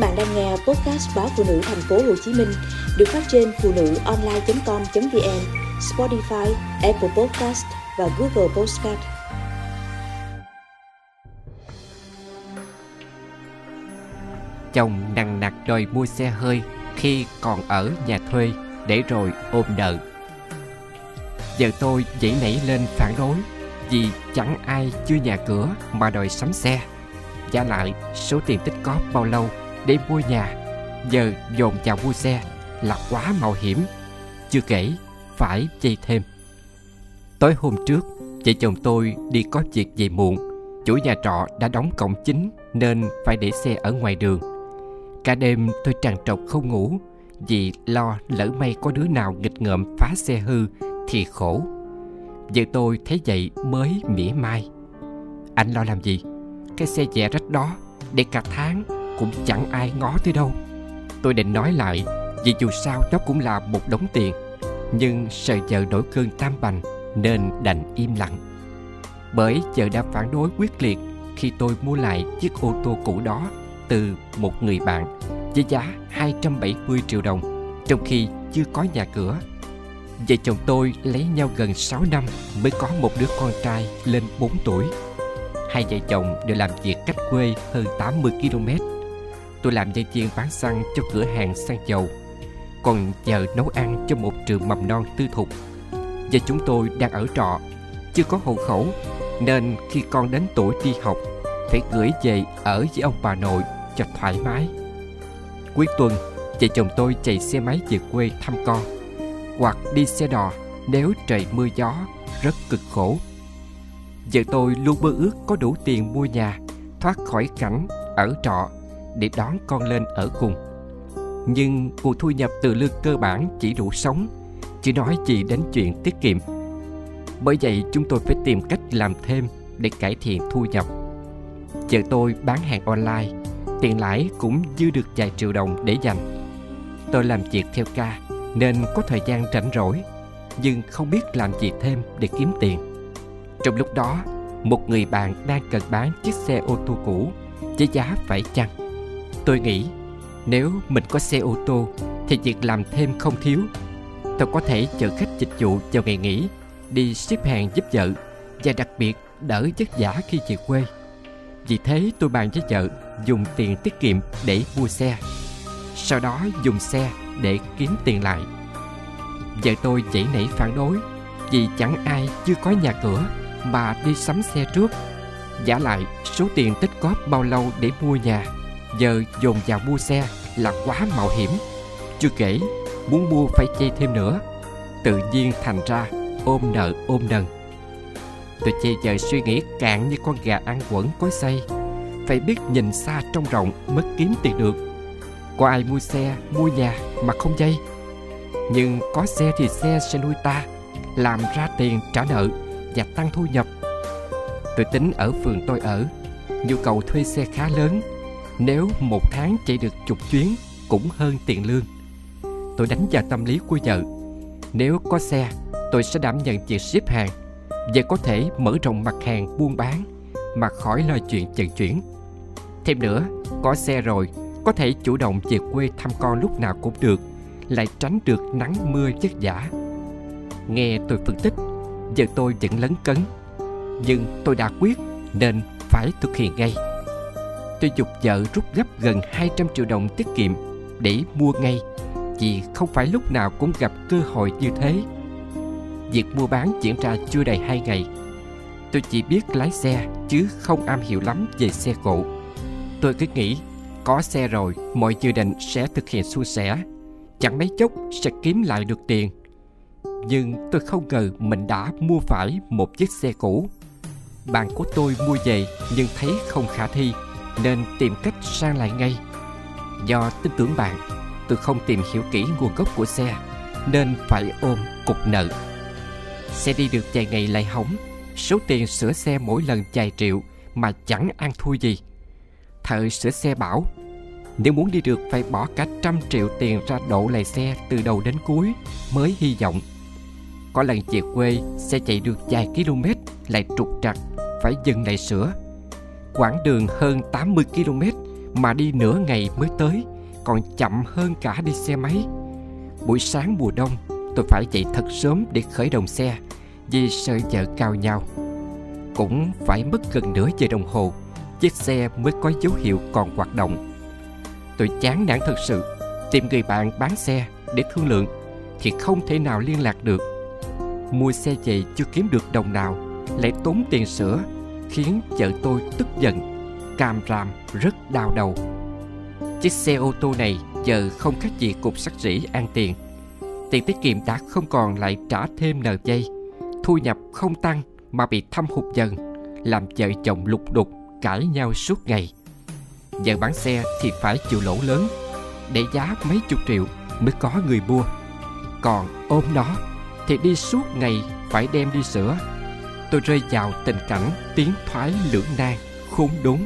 bạn đang nghe podcast báo phụ nữ thành phố Hồ Chí Minh được phát trên phụ nữ online.com.vn, Spotify, Apple Podcast và Google Podcast. Chồng nặng nặc đòi mua xe hơi khi còn ở nhà thuê để rồi ôm nợ. Giờ tôi dậy nảy lên phản đối vì chẳng ai chưa nhà cửa mà đòi sắm xe. Giá lại số tiền tích cóp bao lâu để mua nhà. Giờ dồn vào mua xe là quá mạo hiểm. Chưa kể, phải chi thêm. Tối hôm trước, vợ chồng tôi đi có việc về muộn. Chủ nhà trọ đã đóng cổng chính nên phải để xe ở ngoài đường. Cả đêm tôi trằn trọc không ngủ vì lo lỡ may có đứa nào nghịch ngợm phá xe hư thì khổ. Vợ tôi thấy vậy mới mỉa mai. Anh lo làm gì? Cái xe dẻ rách đó để cả tháng cũng chẳng ai ngó tới đâu tôi định nói lại, vì dù sao nó cũng là một đống tiền, nhưng sợ vợ nổi cơn tam bành nên đành im lặng bởi vợ đã phản đối quyết liệt khi tôi mua lại chiếc ô tô cũ đó từ một người bạn với giá 270 triệu đồng, trong khi chưa có nhà cửa. Vợ chồng tôi lấy nhau gần 6 năm mới có một đứa con trai lên 4 tuổi. Hai vợ chồng đều làm việc cách quê hơn 80 km tôi làm nhân viên bán xăng cho cửa hàng xăng dầu. Còn giờ nấu ăn cho một trường mầm non tư thục. Và chúng tôi đang ở trọ, chưa có hộ khẩu, nên khi con đến tuổi đi học, phải gửi về ở với ông bà nội cho thoải mái. Cuối tuần, vợ chồng tôi chạy xe máy về quê thăm con, hoặc đi xe đò nếu trời mưa gió rất cực khổ. Vợ tôi luôn mơ ước có đủ tiền mua nhà, thoát khỏi cảnh ở trọ để đón con lên ở cùng. Nhưng nguồn thu nhập từ lương cơ bản chỉ đủ sống, chỉ nói gì đến chuyện tiết kiệm. Bởi vậy chúng tôi phải tìm cách làm thêm để cải thiện thu nhập. Chợ tôi bán hàng online, tiền lãi cũng dư được vài triệu đồng để dành. Tôi làm việc theo ca nên có thời gian rảnh rỗi, nhưng không biết làm gì thêm để kiếm tiền. Trong lúc đó, một người bạn đang cần bán chiếc xe ô tô cũ với giá phải chăng? Tôi nghĩ nếu mình có xe ô tô thì việc làm thêm không thiếu. Tôi có thể chở khách dịch vụ vào ngày nghỉ, đi ship hàng giúp vợ và đặc biệt đỡ vất vả khi về quê. Vì thế tôi bàn với vợ dùng tiền tiết kiệm để mua xe. Sau đó dùng xe để kiếm tiền lại. Vợ tôi dãy nảy phản đối vì chẳng ai chưa có nhà cửa mà đi sắm xe trước. Giả lại số tiền tích góp bao lâu để mua nhà giờ dồn vào mua xe là quá mạo hiểm. Chưa kể, muốn mua phải chê thêm nữa, tự nhiên thành ra ôm nợ ôm nần. Tôi che giờ suy nghĩ cạn như con gà ăn quẩn cối xay phải biết nhìn xa trong rộng mới kiếm tiền được. Có ai mua xe, mua nhà mà không dây? Nhưng có xe thì xe sẽ nuôi ta, làm ra tiền trả nợ và tăng thu nhập. Tôi tính ở phường tôi ở, nhu cầu thuê xe khá lớn nếu một tháng chạy được chục chuyến cũng hơn tiền lương. Tôi đánh vào tâm lý của vợ. Nếu có xe, tôi sẽ đảm nhận việc ship hàng và có thể mở rộng mặt hàng buôn bán mà khỏi lo chuyện vận chuyển. Thêm nữa, có xe rồi, có thể chủ động về quê thăm con lúc nào cũng được, lại tránh được nắng mưa vất vả. Nghe tôi phân tích giờ tôi vẫn lấn cấn, nhưng tôi đã quyết nên phải thực hiện ngay tôi dục vợ rút gấp gần 200 triệu đồng tiết kiệm để mua ngay vì không phải lúc nào cũng gặp cơ hội như thế. Việc mua bán diễn ra chưa đầy hai ngày. Tôi chỉ biết lái xe, chứ không am hiểu lắm về xe cộ. Tôi cứ nghĩ, có xe rồi, mọi dự định sẽ thực hiện suôn sẻ. Chẳng mấy chốc sẽ kiếm lại được tiền. Nhưng tôi không ngờ mình đã mua phải một chiếc xe cũ. Bạn của tôi mua về nhưng thấy không khả thi nên tìm cách sang lại ngay. Do tin tưởng bạn, tôi không tìm hiểu kỹ nguồn gốc của xe nên phải ôm cục nợ. Xe đi được vài ngày lại hỏng, số tiền sửa xe mỗi lần vài triệu mà chẳng ăn thua gì. Thợ sửa xe bảo, nếu muốn đi được phải bỏ cả trăm triệu tiền ra độ lại xe từ đầu đến cuối mới hy vọng. Có lần về quê, xe chạy được vài km lại trục trặc, phải dừng lại sửa quãng đường hơn 80 km mà đi nửa ngày mới tới, còn chậm hơn cả đi xe máy. Buổi sáng mùa đông, tôi phải dậy thật sớm để khởi động xe, vì sợ vợ cao nhau. Cũng phải mất gần nửa giờ đồng hồ, chiếc xe mới có dấu hiệu còn hoạt động. Tôi chán nản thật sự, tìm người bạn bán xe để thương lượng, thì không thể nào liên lạc được. Mua xe chạy chưa kiếm được đồng nào, lại tốn tiền sửa khiến vợ tôi tức giận, cam ram rất đau đầu. Chiếc xe ô tô này giờ không khác gì cục sắt rỉ ăn tiền. Tiền tiết kiệm đã không còn lại trả thêm nợ dây thu nhập không tăng mà bị thâm hụt dần, làm vợ chồng lục đục, cãi nhau suốt ngày. Vợ bán xe thì phải chịu lỗ lớn, để giá mấy chục triệu mới có người mua. Còn ôm nó thì đi suốt ngày phải đem đi sửa tôi rơi vào tình cảnh tiến thoái lưỡng nan khốn đốn.